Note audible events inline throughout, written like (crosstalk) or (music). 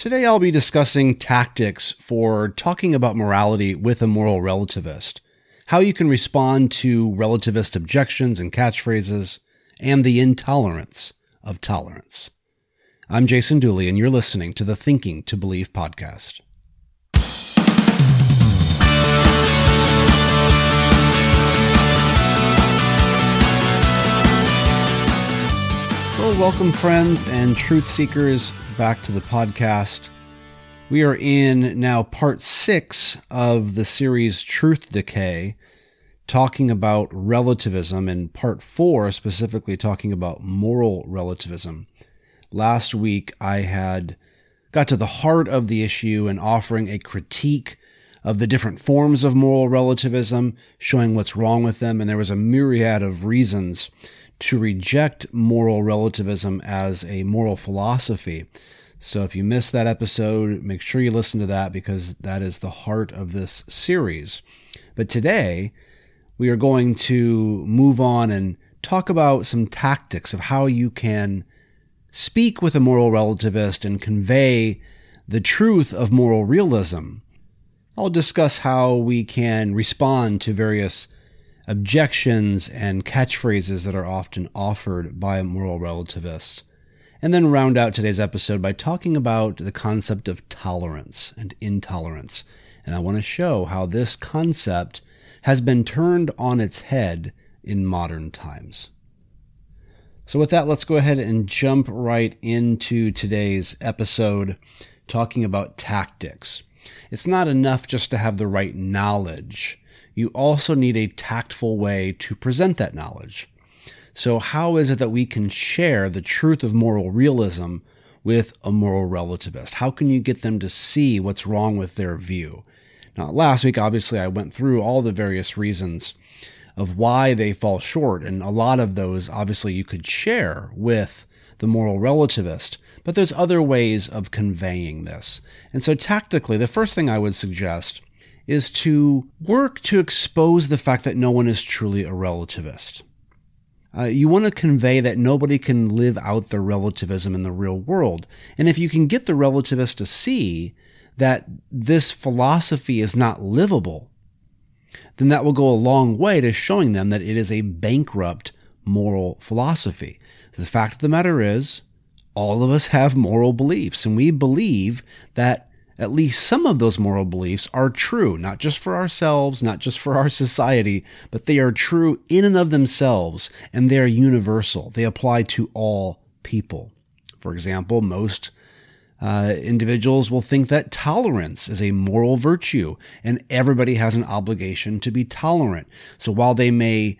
Today I'll be discussing tactics for talking about morality with a moral relativist, how you can respond to relativist objections and catchphrases, and the intolerance of tolerance. I'm Jason Dulle, and you're listening to the Thinking to Believe podcast. Welcome, friends and truth seekers, back to the podcast. We are in now part six of the series Truth Decay, talking about relativism, and part four specifically talking about moral relativism. Last week, I had got to the heart of the issue and offering a critique of the different forms of moral relativism, showing what's wrong with them, and there was a myriad of reasons to reject moral relativism as a moral philosophy. So if you missed that episode, make sure you listen to that because that is the heart of this series. But today, we are going to move on and talk about some tactics of how you can speak with a moral relativist and convey the truth of moral realism. I'll discuss how we can respond to various objections and catchphrases that are often offered by moral relativists. And then round out today's episode by talking about the concept of tolerance and intolerance. And I want to show how this concept has been turned on its head in modern times. So, with that, let's go ahead and jump right into today's episode talking about tactics. It's not enough just to have the right knowledge you also need a tactful way to present that knowledge. So, how is it that we can share the truth of moral realism with a moral relativist? How can you get them to see what's wrong with their view? Now, last week, obviously, I went through all the various reasons of why they fall short, and a lot of those, obviously, you could share with the moral relativist. But there's other ways of conveying this. And so, tactically, the first thing I would suggest is to work to expose the fact that no one is truly a relativist. Uh, you want to convey that nobody can live out their relativism in the real world. And if you can get the relativist to see that this philosophy is not livable, then that will go a long way to showing them that it is a bankrupt moral philosophy. The fact of the matter is, all of us have moral beliefs, and we believe that at least some of those moral beliefs are true, not just for ourselves, not just for our society, but they are true in and of themselves, and they are universal. They apply to all people. For example, most uh, individuals will think that tolerance is a moral virtue, and everybody has an obligation to be tolerant. So while they may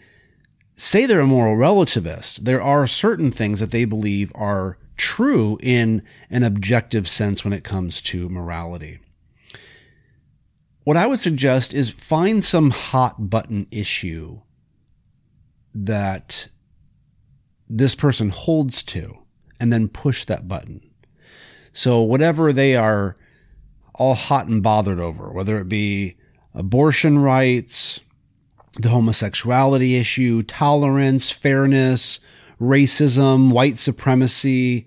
say they're a moral relativist, there are certain things that they believe are true in an objective sense when it comes to morality. What I would suggest is find some hot button issue that this person holds to and then push that button. So, whatever they are all hot and bothered over, whether it be abortion rights, the homosexuality issue, tolerance, fairness, racism, white supremacy,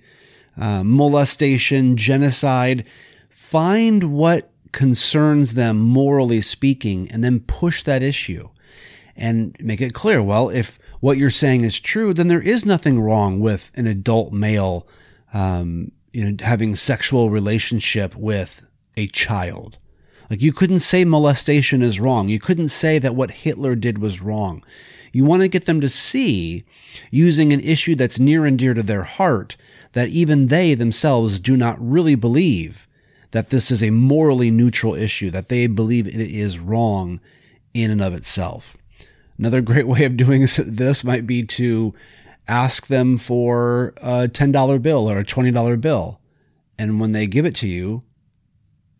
uh, molestation, genocide. Find what concerns them morally speaking and then push that issue and make it clear. Well, if what you're saying is true, then there is nothing wrong with an adult male, um, you know, having sexual relationship with a child. Like you couldn't say molestation is wrong. You couldn't say that what Hitler did was wrong. You want to get them to see, using an issue that's near and dear to their heart, that even they themselves do not really believe that this is a morally neutral issue, that they believe it is wrong in and of itself. Another great way of doing (laughs) this might be to ask them for a $10 bill or a $20 bill. And when they give it to you,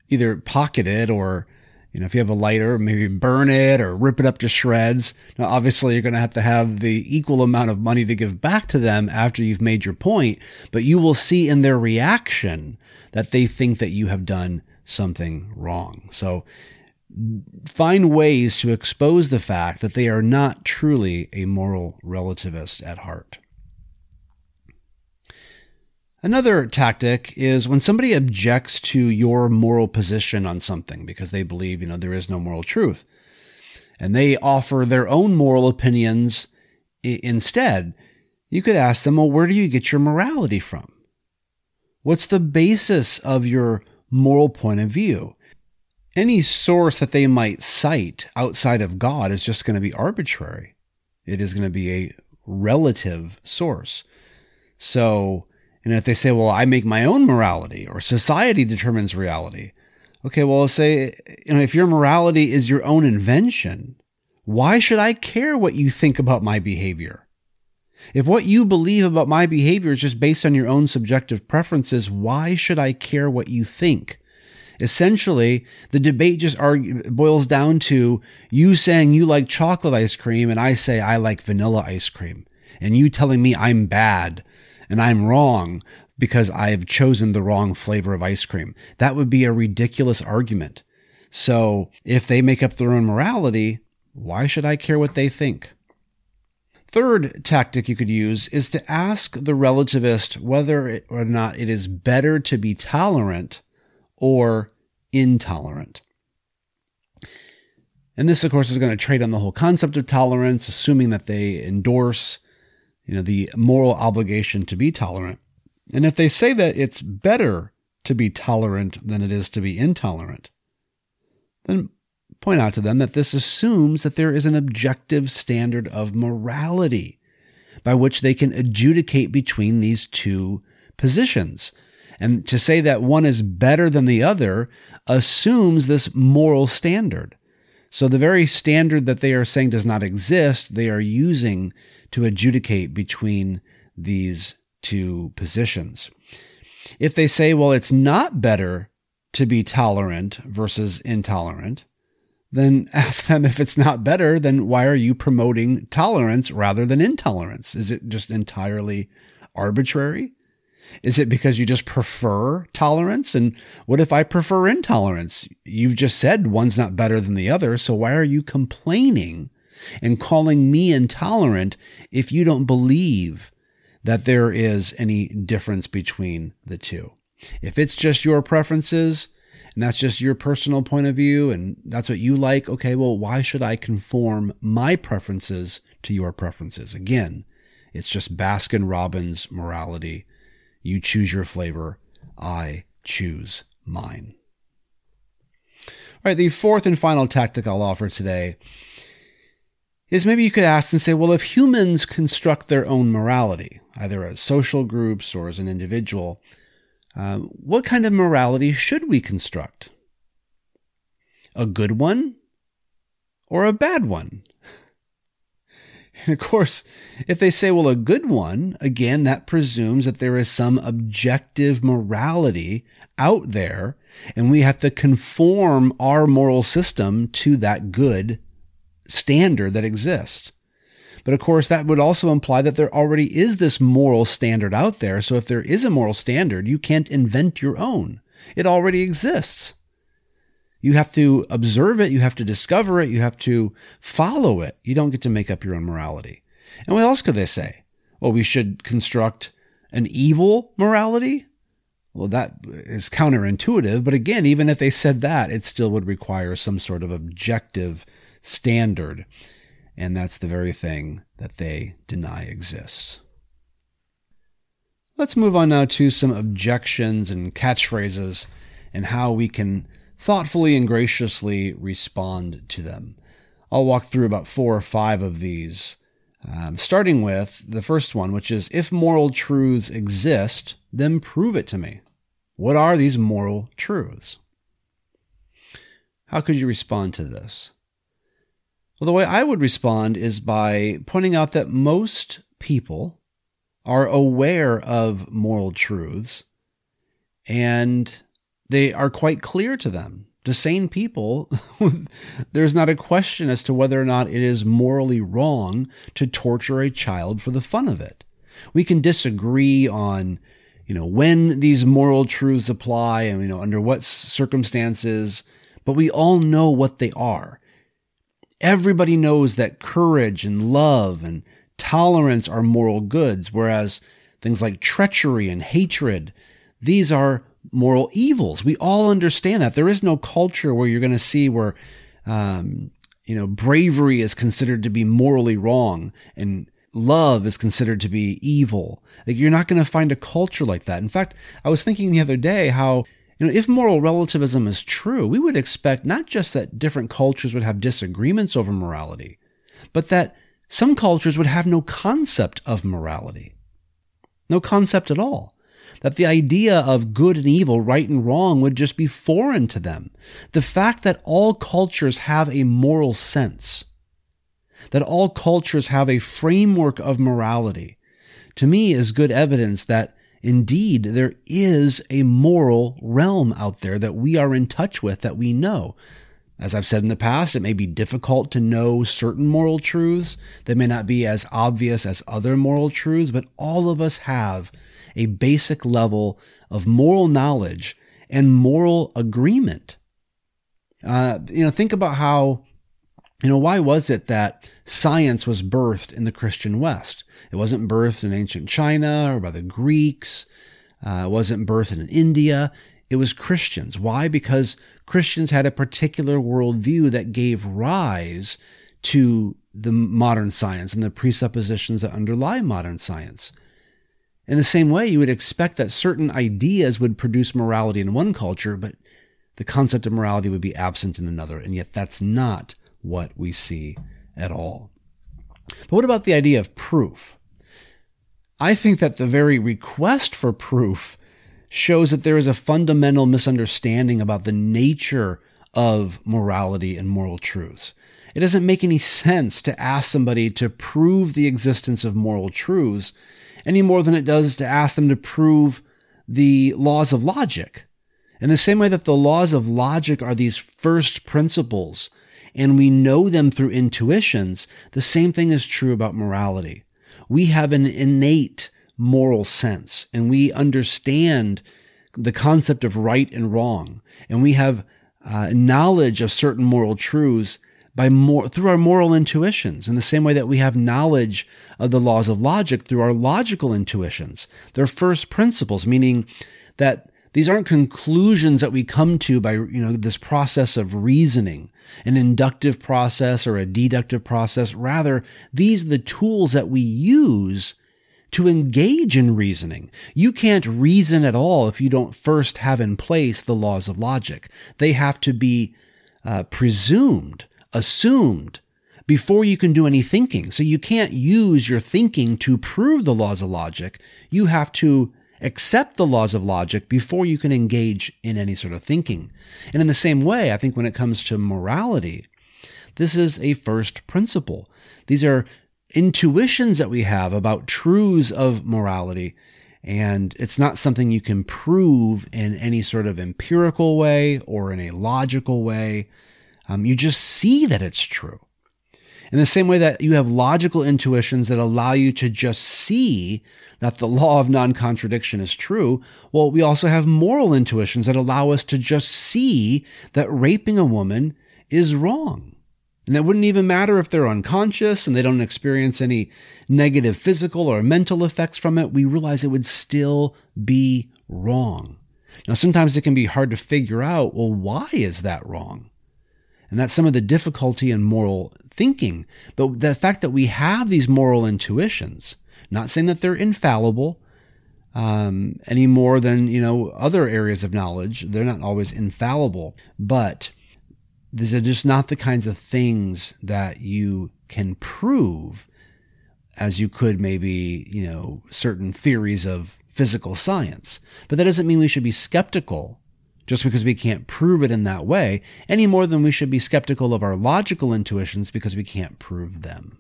either pocket it or you know, if you have a lighter, maybe burn it or rip it up to shreds. Now, obviously, you're going to have to have the equal amount of money to give back to them after you've made your point, but you will see in their reaction that they think that you have done something wrong. So, find ways to expose the fact that they are not truly a moral relativist at heart. Another tactic is when somebody objects to your moral position on something because they believe, you know, there is no moral truth. And they offer their own moral opinions I- instead. You could ask them, well, where do you get your morality from? What's the basis of your moral point of view? Any source that they might cite outside of God is just going to be arbitrary. It is going to be a relative source. So, and if they say, well, I make my own morality or society determines reality. Okay, well, say, you know, if your morality is your own invention, why should I care what you think about my behavior? If what you believe about my behavior is just based on your own subjective preferences, why should I care what you think? Essentially, the debate just argue, boils down to you saying you like chocolate ice cream and I say I like vanilla ice cream, and you telling me I'm bad and I'm wrong because I've chosen the wrong flavor of ice cream. That would be a ridiculous argument. So if they make up their own morality, why should I care what they think? Third tactic you could use is to ask the relativist whether or not it is better to be tolerant or intolerant. And this, of course, is going to trade on the whole concept of tolerance, assuming that they endorse, you know, the moral obligation to be tolerant. And if they say that it's better to be tolerant than it is to be intolerant, then point out to them that this assumes that there is an objective standard of morality by which they can adjudicate between these two positions. And to say that one is better than the other assumes this moral standard. So the very standard that they are saying does not exist, they are using to adjudicate between these two positions. If they say, well, it's not better to be tolerant versus intolerant, then (laughs) ask them if it's not better, then why are you promoting tolerance rather than intolerance? Is it just entirely arbitrary? Is it because you just prefer tolerance? And what if I prefer intolerance? You've just said one's not better than the other. So why are you complaining and calling me intolerant if you don't believe that there is any difference between the two? If it's just your preferences, and that's just your personal point of view and that's what you like, okay, well, why should I conform my preferences to your preferences? Again, it's just Baskin Robbins morality. You choose your flavor, I choose mine. All right, the fourth and final tactic I'll offer today is maybe you could ask and say, well, if humans construct their own morality, either as social groups or as an individual, uh, what kind of morality should we construct? A good one or a bad one? (laughs) And of course, if they say, well, a good one, again, that presumes that there is some objective morality out there, and we have to conform our moral system to that good standard that exists. But of course, that would also imply that there already is this moral standard out there. So if there is a moral standard, you can't invent your own. It already exists. You have to observe it, you have to discover it, you have to follow it. You don't get to make up your own morality. And what else could they say? Well, we should construct an evil morality? Well, that is counterintuitive. But again, even if they said that, it still would require some sort of objective standard. And that's the very thing that they deny exists. Let's move on now to some objections and catchphrases and how we can thoughtfully and graciously respond to them. I'll walk through about four or five of these, um, starting with the first one, which is if moral truths exist, then prove it to me. What are these moral truths? How could you respond to this? Well, the way I would respond is by pointing out that most people are aware of moral truths and they are quite clear to them. To sane people, (laughs) there's not a question as to whether or not it is morally wrong to torture a child for the fun of it. We can disagree on, you know, when these moral truths apply and, you know, under what circumstances, but we all know what they are. Everybody knows that courage and love and tolerance are moral goods, whereas things like treachery and hatred. These are moral evils. We all understand that. There is no culture where you're going to see where, um, you know, bravery is considered to be morally wrong and love is considered to be evil. Like you're not going to find a culture like that. In fact, I was thinking the other day how you know, if moral relativism is true, we would expect not just that different cultures would have disagreements over morality, but that some cultures would have no concept of morality. No concept at all. That the idea of good and evil, right and wrong would just be foreign to them. The fact that all cultures have a moral sense, that all cultures have a framework of morality, to me is good evidence that indeed there is a moral realm out there that we are in touch with, that we know. As I've said in the past, it may be difficult to know certain moral truths that may not be as obvious as other moral truths, but all of us have a basic level of moral knowledge and moral agreement. Uh, you know, think about how you know, why was it that science was birthed in the Christian West? It wasn't birthed in ancient China or by the Greeks. Uh, it wasn't birthed in India. It was Christians. Why? Because Christians had a particular worldview that gave rise to the modern science and the presuppositions that underlie modern science. In the same way, you would expect that certain ideas would produce morality in one culture, but the concept of morality would be absent in another. And yet, that's not what we see at all. But what about the idea of proof? I think that the very request for proof shows that there is a fundamental misunderstanding about the nature of morality and moral truths. It doesn't make any sense to ask somebody to prove the existence of moral truths any more than it does to ask them to prove the laws of logic. In the same way that the laws of logic are these first principles and we know them through intuitions, the same thing is true about morality. We have an innate moral sense and we understand the concept of right and wrong. And we have uh, knowledge of certain moral truths by more through our moral intuitions in the same way that we have knowledge of the laws of logic through our logical intuitions. They're first principles, meaning that these aren't conclusions that we come to by, you know, this process of reasoning, an inductive process or a deductive process. Rather, these are the tools that we use to engage in reasoning. You can't reason at all if you don't first have in place the laws of logic. They have to be uh, presumed, assumed, before you can do any thinking. So you can't use your thinking to prove the laws of logic. You have to accept the laws of logic before you can engage in any sort of thinking. And in the same way, I think when it comes to morality, this is a first principle. These are intuitions that we have about truths of morality. And it's not something you can prove in any sort of empirical way or in a logical way. Um, you just see that it's true. In the same way that you have logical intuitions that allow you to just see that the law of non contradiction is true, well, we also have moral intuitions that allow us to just see that raping a woman is wrong. And it wouldn't even matter if they're unconscious and they don't experience any negative physical or mental effects from it. We realize it would still be wrong. Now, sometimes it can be hard to figure out, well, why is that wrong? And that's some of the difficulty in moral thinking. But the fact that we have these moral intuitions, not saying that they're infallible um, any more than, you know, other areas of knowledge, they're not always infallible, but these are just not the kinds of things that you can prove as you could maybe, you know, certain theories of physical science. But that doesn't mean we should be skeptical just because we can't prove it in that way, any more than we should be skeptical of our logical intuitions because we can't prove them.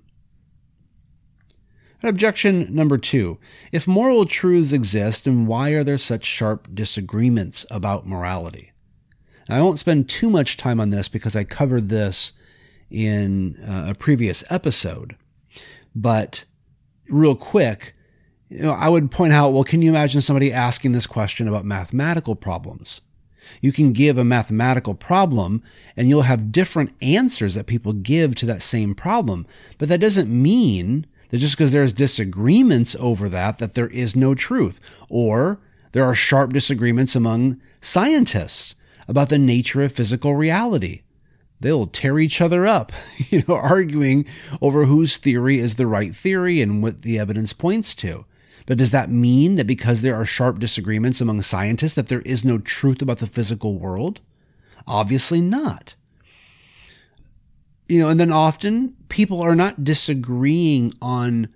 Objection number two If moral truths exist, then why are there such sharp disagreements about morality? Now, I won't spend too much time on this because I covered this in uh, a previous episode. But real quick, you know, I would point out well, can you imagine somebody asking this question about mathematical problems? You can give a mathematical problem and you'll have different answers that people give to that same problem. But that doesn't mean that just because there's disagreements over that, that there is no truth. Or there are sharp disagreements among scientists about the nature of physical reality. They'll tear each other up, (laughs) you know, arguing over whose theory is the right theory and what the evidence points to. But does that mean that because there are sharp disagreements among scientists that there is no truth about the physical world? Obviously not. You know, and then often people are not disagreeing on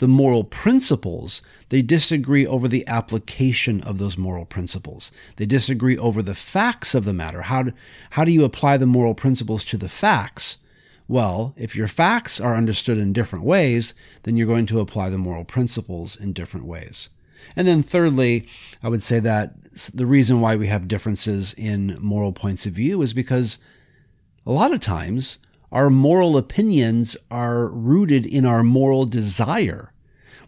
the moral principles. They disagree over the application of those moral principles. They disagree over the facts of the matter. How do, how do you apply the moral principles to the facts? Well, if your facts are understood in different ways, then you're going to apply the moral principles in different ways. And then, thirdly, I would say that the reason why we have differences in moral points of view is because a lot of times our moral opinions are rooted in our moral desire.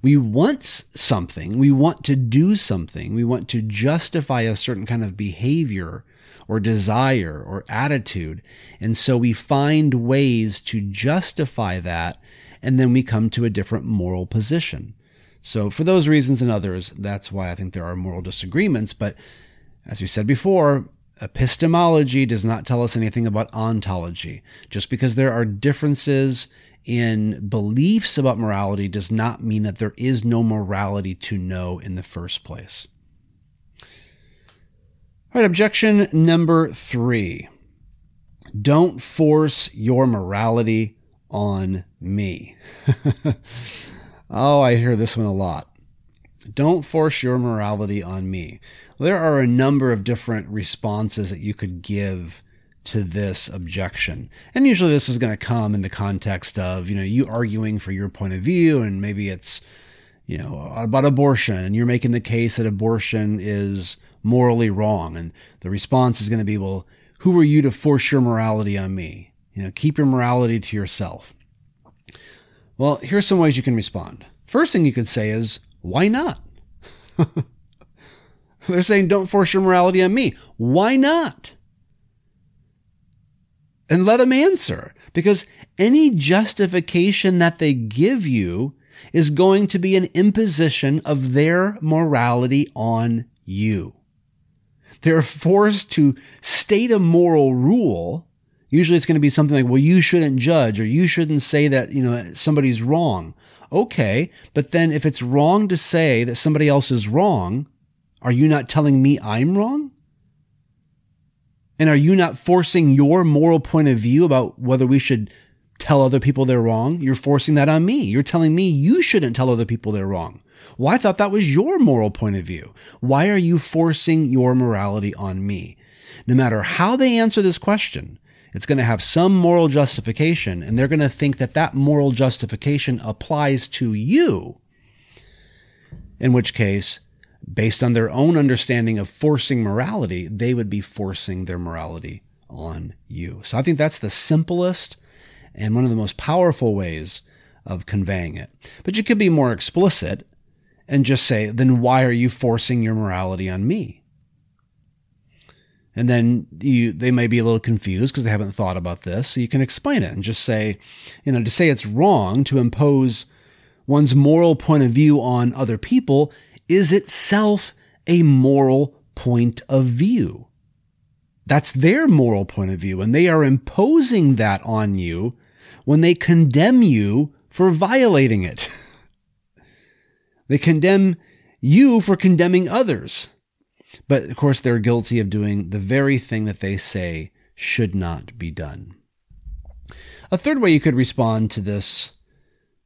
We want something, we want to do something, we want to justify a certain kind of behavior or desire or attitude. And so we find ways to justify that, and then we come to a different moral position. So, for those reasons and others, that's why I think there are moral disagreements. But as we said before, Epistemology does not tell us anything about ontology. Just because there are differences in beliefs about morality does not mean that there is no morality to know in the first place. All right, objection number three don't force your morality on me. (laughs) oh, I hear this one a lot. Don't force your morality on me. There are a number of different responses that you could give to this objection. And usually this is going to come in the context of, you know, you arguing for your point of view and maybe it's, you know, about abortion and you're making the case that abortion is morally wrong and the response is going to be, well, who are you to force your morality on me? You know, keep your morality to yourself. Well, here's some ways you can respond. First thing you could say is, why not? (laughs) They're saying, don't force your morality on me. Why not? And let them answer. Because any justification that they give you is going to be an imposition of their morality on you. They're forced to state a moral rule. Usually it's going to be something like, well, you shouldn't judge or you shouldn't say that, you know, somebody's wrong. Okay, but then if it's wrong to say that somebody else is wrong, are you not telling me I'm wrong? And are you not forcing your moral point of view about whether we should tell other people they're wrong? You're forcing that on me. You're telling me you shouldn't tell other people they're wrong. Well, I thought that was your moral point of view. Why are you forcing your morality on me? No matter how they answer this question, it's going to have some moral justification, and they're going to think that that moral justification applies to you. In which case, based on their own understanding of forcing morality, they would be forcing their morality on you. So I think that's the simplest and one of the most powerful ways of conveying it. But you could be more explicit and just say, then why are you forcing your morality on me? And then you, they may be a little confused because they haven't thought about this. So you can explain it and just say, you know, to say it's wrong to impose one's moral point of view on other people is itself a moral point of view. That's their moral point of view, and they are imposing that on you when they condemn you for violating it. (laughs) they condemn you for condemning others. But of course, they're guilty of doing the very thing that they say should not be done. A third way you could respond to this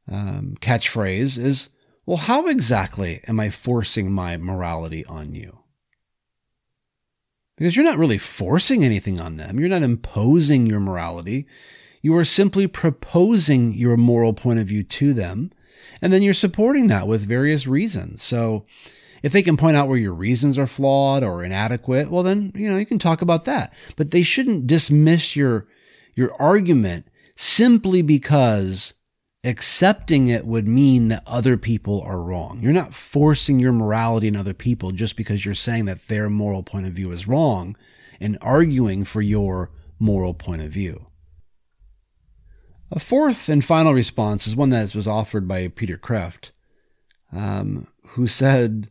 um, catchphrase is well, how exactly am I forcing my morality on you? Because you're not really forcing anything on them. You're not imposing your morality. You are simply proposing your moral point of view to them. And then you're supporting that with various reasons. So if they can point out where your reasons are flawed or inadequate, well then, you know, you can talk about that. But they shouldn't dismiss your your argument simply because accepting it would mean that other people are wrong. You're not forcing your morality on other people just because you're saying that their moral point of view is wrong and arguing for your moral point of view. A fourth and final response is one that was offered by Peter Kreeft, um, who said,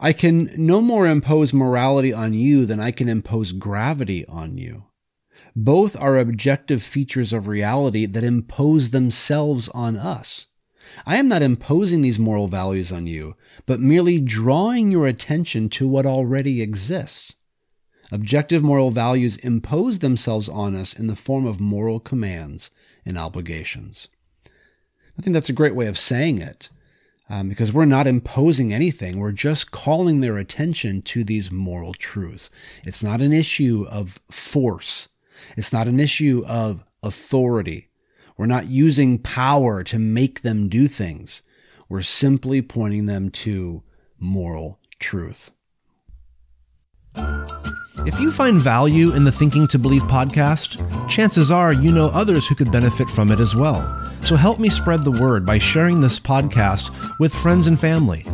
I can no more impose morality on you than I can impose gravity on you. Both are objective features of reality that impose themselves on us. I am not imposing these moral values on you, but merely drawing your attention to what already exists. Objective moral values impose themselves on us in the form of moral commands and obligations. I think that's a great way of saying it um, because we're not imposing anything. We're just calling their attention to these moral truths. It's not an issue of force, it's not an issue of authority. We're not using power to make them do things. We're simply pointing them to moral truth. If you find value in the Thinking to Believe podcast, chances are you know others who could benefit from it as well. So help me spread the word by sharing this podcast with friends and family.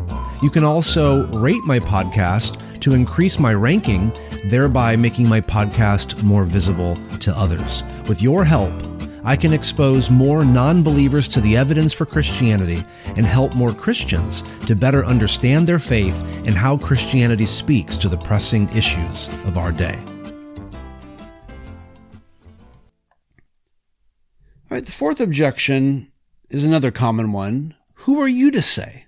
You can also rate my podcast to increase my ranking, thereby making my podcast more visible to others. With your help, I can expose more non believers to the evidence for Christianity and help more Christians to better understand their faith and how Christianity speaks to the pressing issues of our day. All right, the fourth objection is another common one. Who are you to say?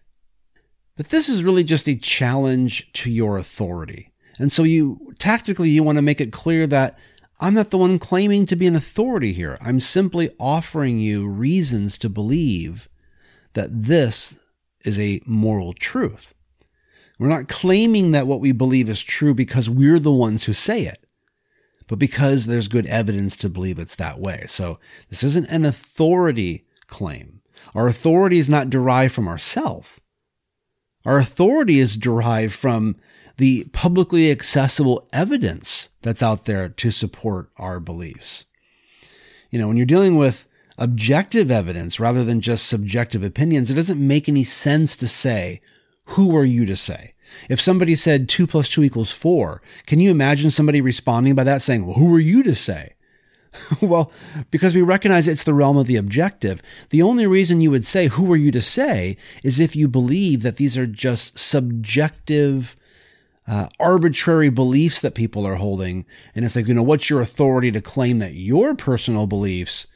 But this is really just a challenge to your authority. And so you tactically you want to make it clear that I'm not the one claiming to be an authority here. I'm simply offering you reasons to believe that this is a moral truth. We're not claiming that what we believe is true because we're the ones who say it, but because there's good evidence to believe it's that way. So this isn't an authority claim. Our authority is not derived from ourself. Our authority is derived from the publicly accessible evidence that's out there to support our beliefs. You know, when you're dealing with objective evidence rather than just subjective opinions, it doesn't make any sense to say, who are you to say? If somebody said two plus two equals four, can you imagine somebody responding by that saying, well, who are you to say? (laughs) well, because we recognize it's the realm of the objective. The only reason you would say, who are you to say, is if you believe that these are just subjective uh, arbitrary beliefs that people are holding. And it's like, you know, what's your authority to claim that your personal beliefs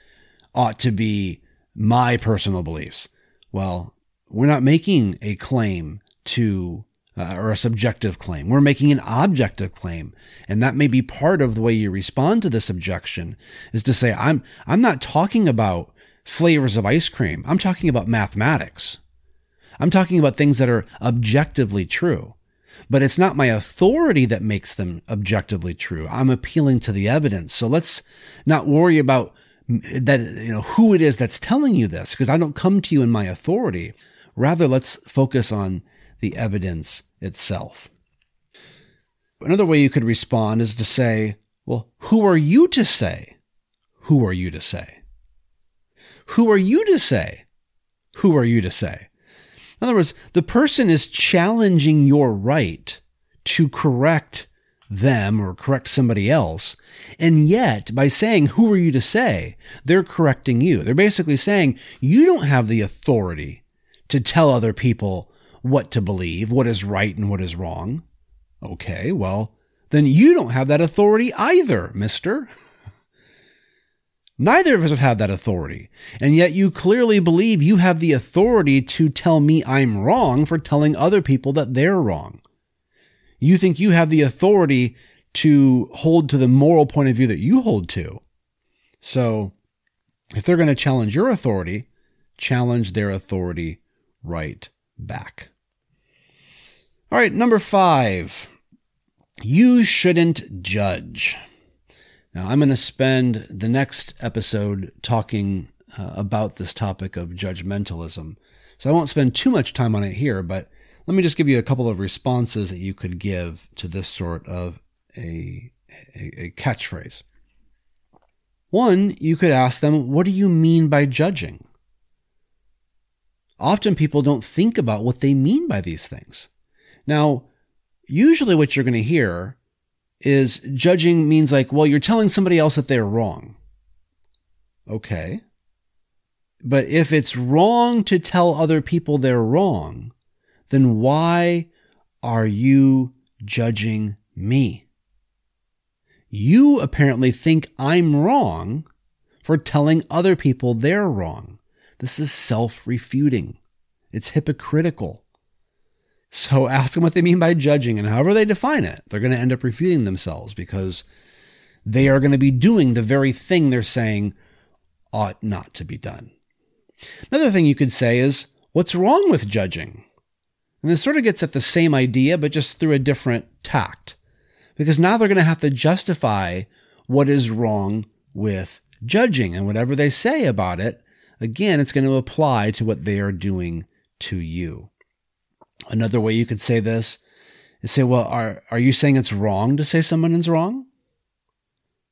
ought to be my personal beliefs? Well, we're not making a claim to uh, or a subjective claim. We're making an objective claim. And that may be part of the way you respond to this objection is to say, I'm, I'm not talking about flavors of ice cream. I'm talking about mathematics. I'm talking about things that are objectively true but it's not my authority that makes them objectively true. I'm appealing to the evidence. So let's not worry about that, you know, who it is that's telling you this, because I don't come to you in my authority. Rather, let's focus on the evidence itself. Another way you could respond is to say, well, who are you to say? Who are you to say? Who are you to say? Who are you to say? In other words, the person is challenging your right to correct them or correct somebody else. And yet, by saying, Who are you to say? they're correcting you. They're basically saying, You don't have the authority to tell other people what to believe, what is right and what is wrong. Okay, well, then you don't have that authority either, mister. (laughs) Neither of us would have that authority. And yet you clearly believe you have the authority to tell me I'm wrong for telling other people that they're wrong. You think you have the authority to hold to the moral point of view that you hold to. So if they're going to challenge your authority, challenge their authority right back. All right, number five. You shouldn't judge. Now, I'm going to spend the next episode talking uh, about this topic of judgmentalism. So I won't spend too much time on it here, but let me just give you a couple of responses that you could give to this sort of a, a, a catchphrase. One, you could ask them, What do you mean by judging? Often people don't think about what they mean by these things. Now, usually what you're going to hear is judging means like, well, you're telling somebody else that they're wrong. Okay. but if it's wrong to tell other people they're wrong, then why are you judging me? You apparently think I'm wrong for telling other people they're wrong. This is self refuting. It's hypocritical. So (laughs) ask them what they mean by judging, and however they define it, they're going to end up refuting themselves because they are going to be doing the very thing they're saying ought not to be done. Another thing you could say is, what's wrong with judging? And this sort of gets at the same idea, but just through a different tact. Because now they're going to have to justify what is wrong with judging. And whatever they say about it, again, it's going to apply to what they are doing to you. Another way you could say this is say, well, are, are you saying it's wrong to say someone is wrong? (laughs)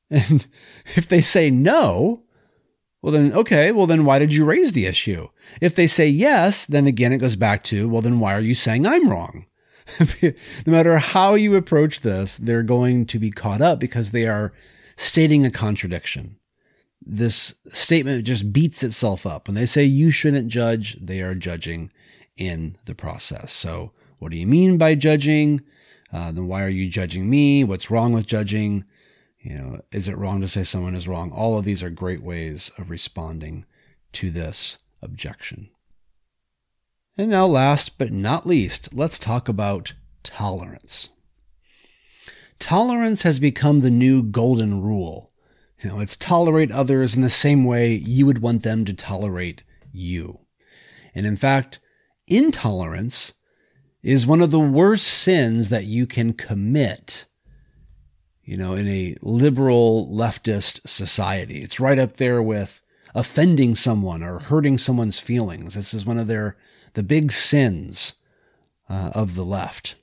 And if they say no, well, then, okay, well, then why did you raise the issue? If they say yes, then again, it goes back to, well, then why are you saying I'm wrong? (laughs) no matter how you approach this, they're going to be caught up because they are stating a contradiction. This statement just beats itself up. When they say you shouldn't judge, they are judging in the process. So, what do you mean by judging? Uh, then why are you judging me? What's wrong with judging? You know, is it wrong to say someone is wrong? All of these are great ways of responding to this objection. And now, last but not least, let's talk about tolerance. Tolerance has become the new golden rule. You know, it's tolerate others in the same way you would want them to tolerate you. And in fact, intolerance is one of the worst sins that you can commit you know in a liberal leftist society. It's right up there with offending someone or hurting someone's feelings. This is one of their the big sins uh, of the left.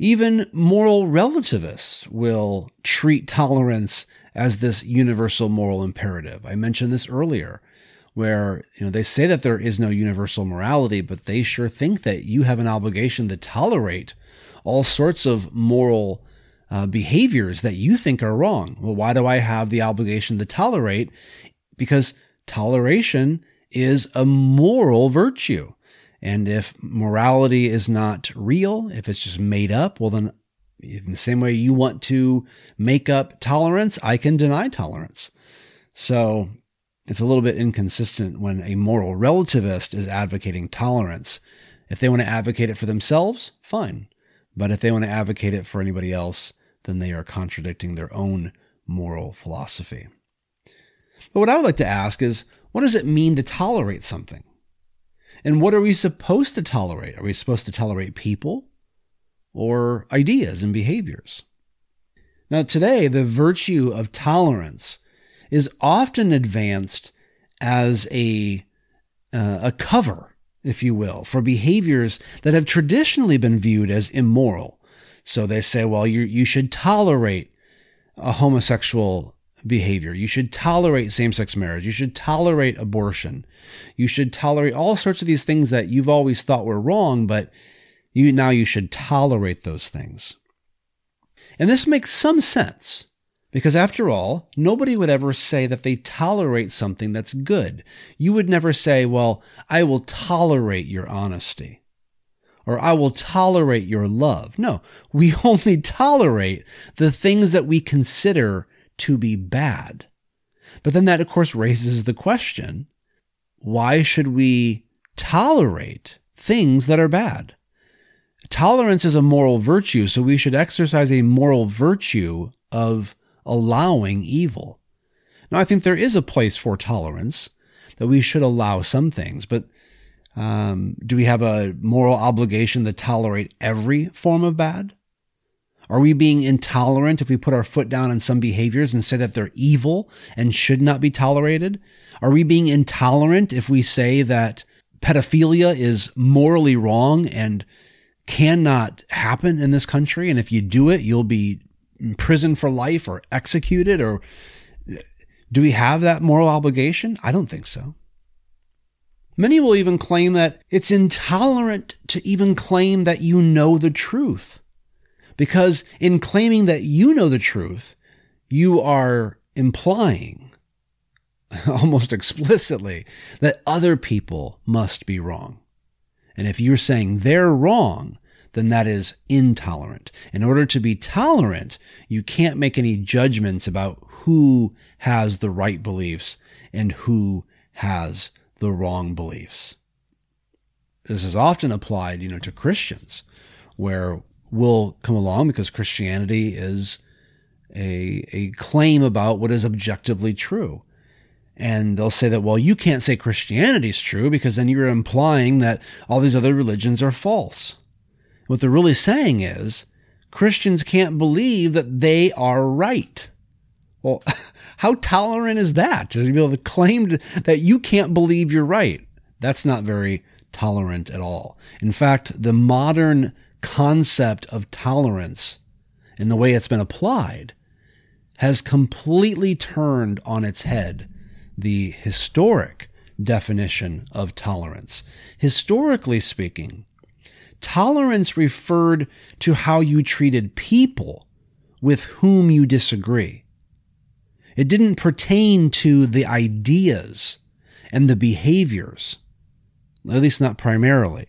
Even moral relativists will treat tolerance as this universal moral imperative. I mentioned this earlier where you know they say that there is no universal morality, but they sure think that you have an obligation to tolerate all sorts of moral uh, behaviors that you think are wrong. Well, why do I have the obligation to tolerate? Because toleration is a moral virtue. And if morality is not real, if it's just made up, well, then in the same way you want to make up tolerance, I can deny tolerance. So it's a little bit inconsistent when a moral relativist is advocating tolerance. If they want to advocate it for themselves, fine. But if they want to advocate it for anybody else, then they are contradicting their own moral philosophy. But what I would like to ask is what does it mean to tolerate something? And what are we supposed to tolerate? Are we supposed to tolerate people or ideas and behaviors? Now, today, the virtue of tolerance is often advanced as a uh, a cover, if you will, for behaviors that have traditionally been viewed as immoral. So they say, well, you you should tolerate a homosexual behavior. You should tolerate same-sex marriage. You should tolerate abortion. You should tolerate all sorts of these things that you've always thought were wrong, but you now you should tolerate those things. And this makes some sense because after all, nobody would ever say that they tolerate something that's good. You would never say, well, I will tolerate your honesty or I will tolerate your love. No, we (laughs) only tolerate the things that we consider to be bad. But then that, of course, raises the question why should we tolerate things that are bad? Tolerance is a moral virtue, so we should exercise a moral virtue of allowing evil. Now, I think there is a place for tolerance, that we should allow some things, but um, do we have a moral obligation to tolerate every form of bad? Are we being intolerant if we put our foot down on some behaviors and say that they're evil and should not be tolerated? Are we being intolerant if we say that pedophilia is morally wrong and cannot happen in this country? And if you do it, you'll be in prison for life or executed or do we have that moral obligation? I don't think so. Many will even claim that it's intolerant to even claim that you know the truth. Because in claiming that you know the truth, you are implying (laughs) almost explicitly, that other people must be wrong. And if you're saying they're wrong, then that is intolerant. In order to be tolerant, you can't make any judgments about who has the right beliefs and who has the wrong beliefs. This is often applied, you know, to Christians, where we'll come along because Christianity is a, a claim about what is objectively true. And they'll say that, well, you can't say Christianity is true because then you're implying that all these other religions are false. What they're really saying is Christians can't believe that they are right. Well, (laughs) how tolerant is that to be able to claim that you can't believe you're right? That's not very tolerant at all. In fact, the modern concept of tolerance and the way it's been applied has completely turned on its head the historic definition of tolerance. Historically speaking, tolerance referred to how you treated people with whom you disagree. It didn't pertain to the ideas and the behaviors, at least not primarily.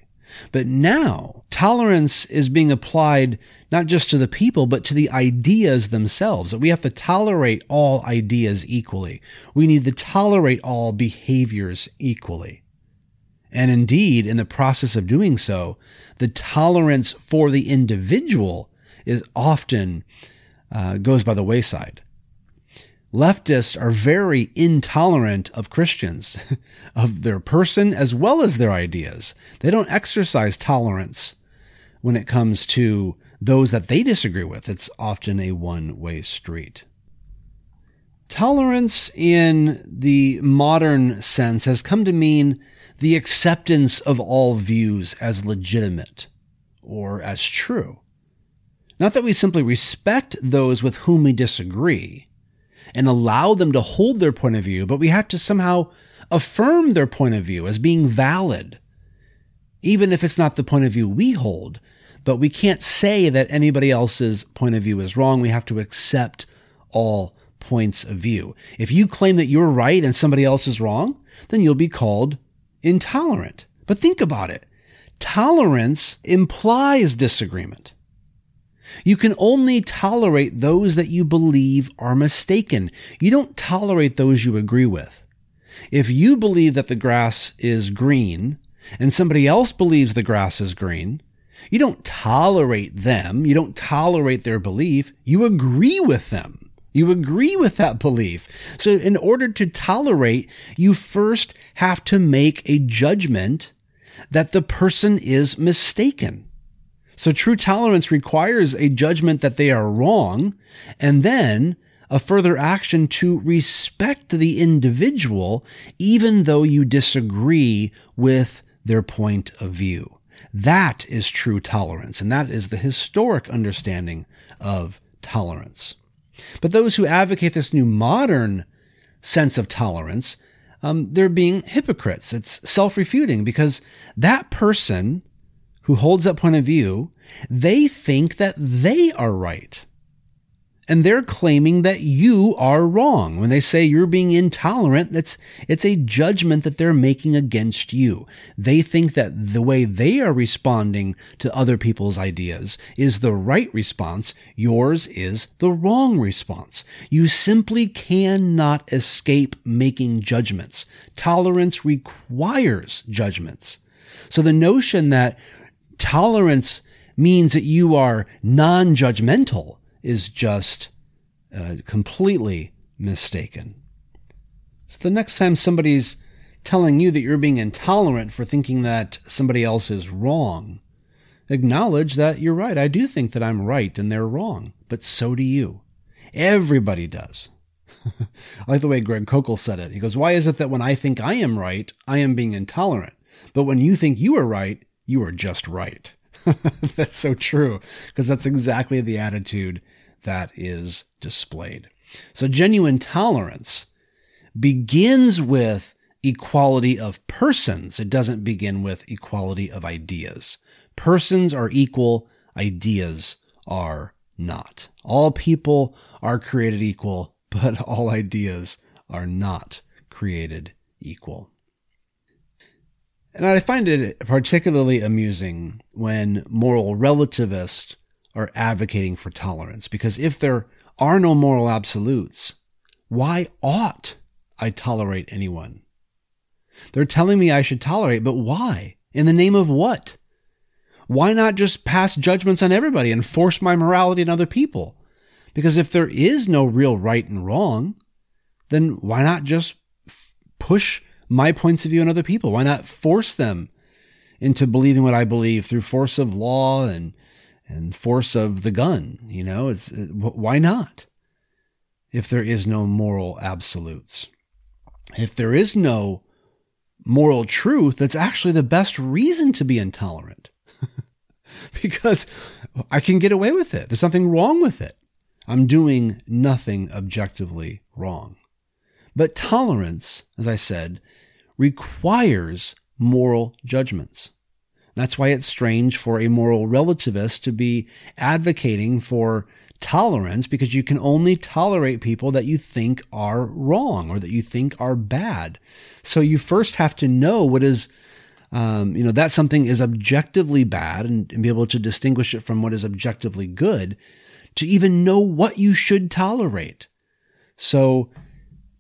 But now, tolerance is being applied not just to the people, but to the ideas themselves. That we have to tolerate all ideas equally. We need to tolerate all behaviors equally. And indeed, in the process of doing so, the tolerance for the individual is often uh, goes by the wayside. Leftists are very intolerant of Christians, (laughs) of their person as well as their ideas. They don't exercise tolerance when it comes to those that they disagree with. It's often a one way street. Tolerance in the modern sense has come to mean the acceptance of all views as legitimate or as true. Not that we simply respect those with whom we disagree and allow them to hold their point of view, but we have to somehow affirm their point of view as being valid, even if it's not the point of view we hold. But we can't say that anybody else's point of view is wrong. We have to accept all points of view. If you claim that you're right and somebody else is wrong, then you'll be called intolerant. But think about it. Tolerance implies disagreement. You can only tolerate those that you believe are mistaken. You don't tolerate those you agree with. If you believe that the grass is green and somebody else believes the grass is green, you don't tolerate them. You don't tolerate their belief. You agree with them. You agree with that belief. So, in order to tolerate, you first have to make a judgment that the person is mistaken. So, true tolerance requires a judgment that they are wrong and then a further action to respect the individual, even though you disagree with their point of view. That is true tolerance, and that is the historic understanding of tolerance. But those who advocate this new modern sense of tolerance, um, they're being hypocrites. It's self refuting because that person who holds that point of view, they think that they are right and they're claiming that you are wrong. When they say you're being intolerant, that's, it's a judgment that they're making against you. They think that the way they are responding to other people's ideas is the right response. Yours is the wrong response. You simply cannot escape making judgments. Tolerance requires judgments. So the notion that tolerance means that you are non-judgmental is just uh, completely mistaken. So the next time somebody's telling you that you're being intolerant for thinking that somebody else is wrong, acknowledge that you're right. I do think that I'm right and they're wrong, but so do you. Everybody does. (laughs) I like the way Greg Koukl said it. He goes, Why is it that when I think I am right, I am being intolerant? But when you think you are right, you are just right. (laughs) that's so true because that's exactly the attitude that is displayed. So genuine tolerance begins with equality of persons. It doesn't begin with equality of ideas. Persons are equal, ideas are not. All people are created equal, (laughs) but all ideas are not created equal. And I find it particularly amusing when moral relativists are advocating for tolerance, because if there are no moral absolutes, why ought I tolerate anyone? They're telling me I should tolerate, but why? In the name of what? Why not just pass judgments on everybody and force my morality on other people? Because if there is no real right and wrong, then why not just push my points of view on other people? Why not force them into believing what I believe through force of law and and force of the gun? You know, it's why not? If there is no moral absolutes, if there is no moral truth, that's actually the best reason to be intolerant. (laughs) because I can get away with it. There's nothing wrong with it. I'm doing nothing objectively wrong. But tolerance, as I said, requires moral judgments. That's why it's strange for a moral relativist to be advocating for tolerance because you can only tolerate people that you think are wrong or that you think are bad. So you first have to know what is, um, you know, that something is objectively bad and, and be able to distinguish it from what is objectively good to even know what you should tolerate. So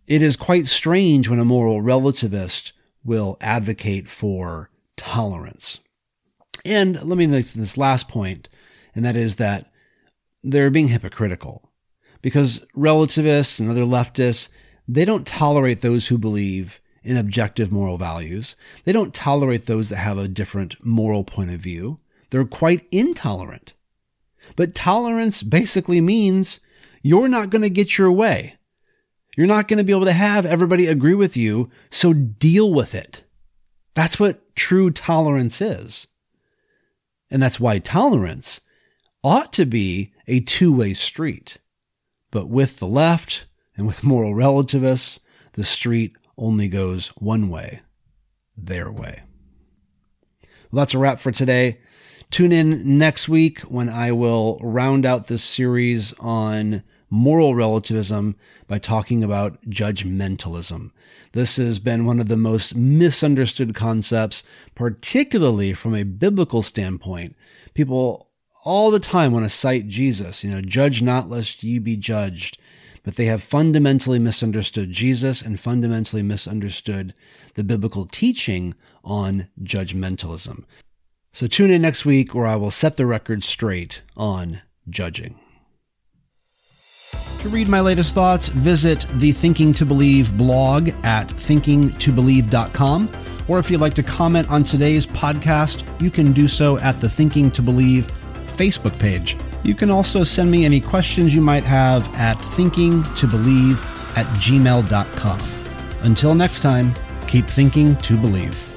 it is quite strange when a moral relativist will advocate for tolerance. And let me make this last point, and that is that they're being hypocritical because relativists and other leftists, they don't tolerate those who believe in objective moral values. They don't tolerate those that have a different moral point of view. They're quite intolerant. But tolerance basically means you're not going to get your way. You're not going to be able to have everybody agree with you, so deal with it. That's what true tolerance is. And that's why tolerance ought to be a two way street. But with the left and with moral relativists, the street only goes one way their way. Well, that's a wrap for today. Tune in next week when I will round out this series on moral relativism by talking about judgmentalism. This has been one of the most misunderstood concepts, particularly from a biblical standpoint. People all the time want to cite Jesus, you know, judge not lest ye be judged. But they have fundamentally misunderstood Jesus and fundamentally misunderstood the biblical teaching on judgmentalism. So tune in next week where I will set the record straight on judging. To read my latest thoughts, visit the Thinking to Believe blog at thinkingtobelieve.com. Or if you'd like to comment on today's podcast, you can do so at the Thinking to Believe Facebook page. You can also send me any questions you might have at thinkingtobelieve at gmail.com. Until next time, keep thinking to believe.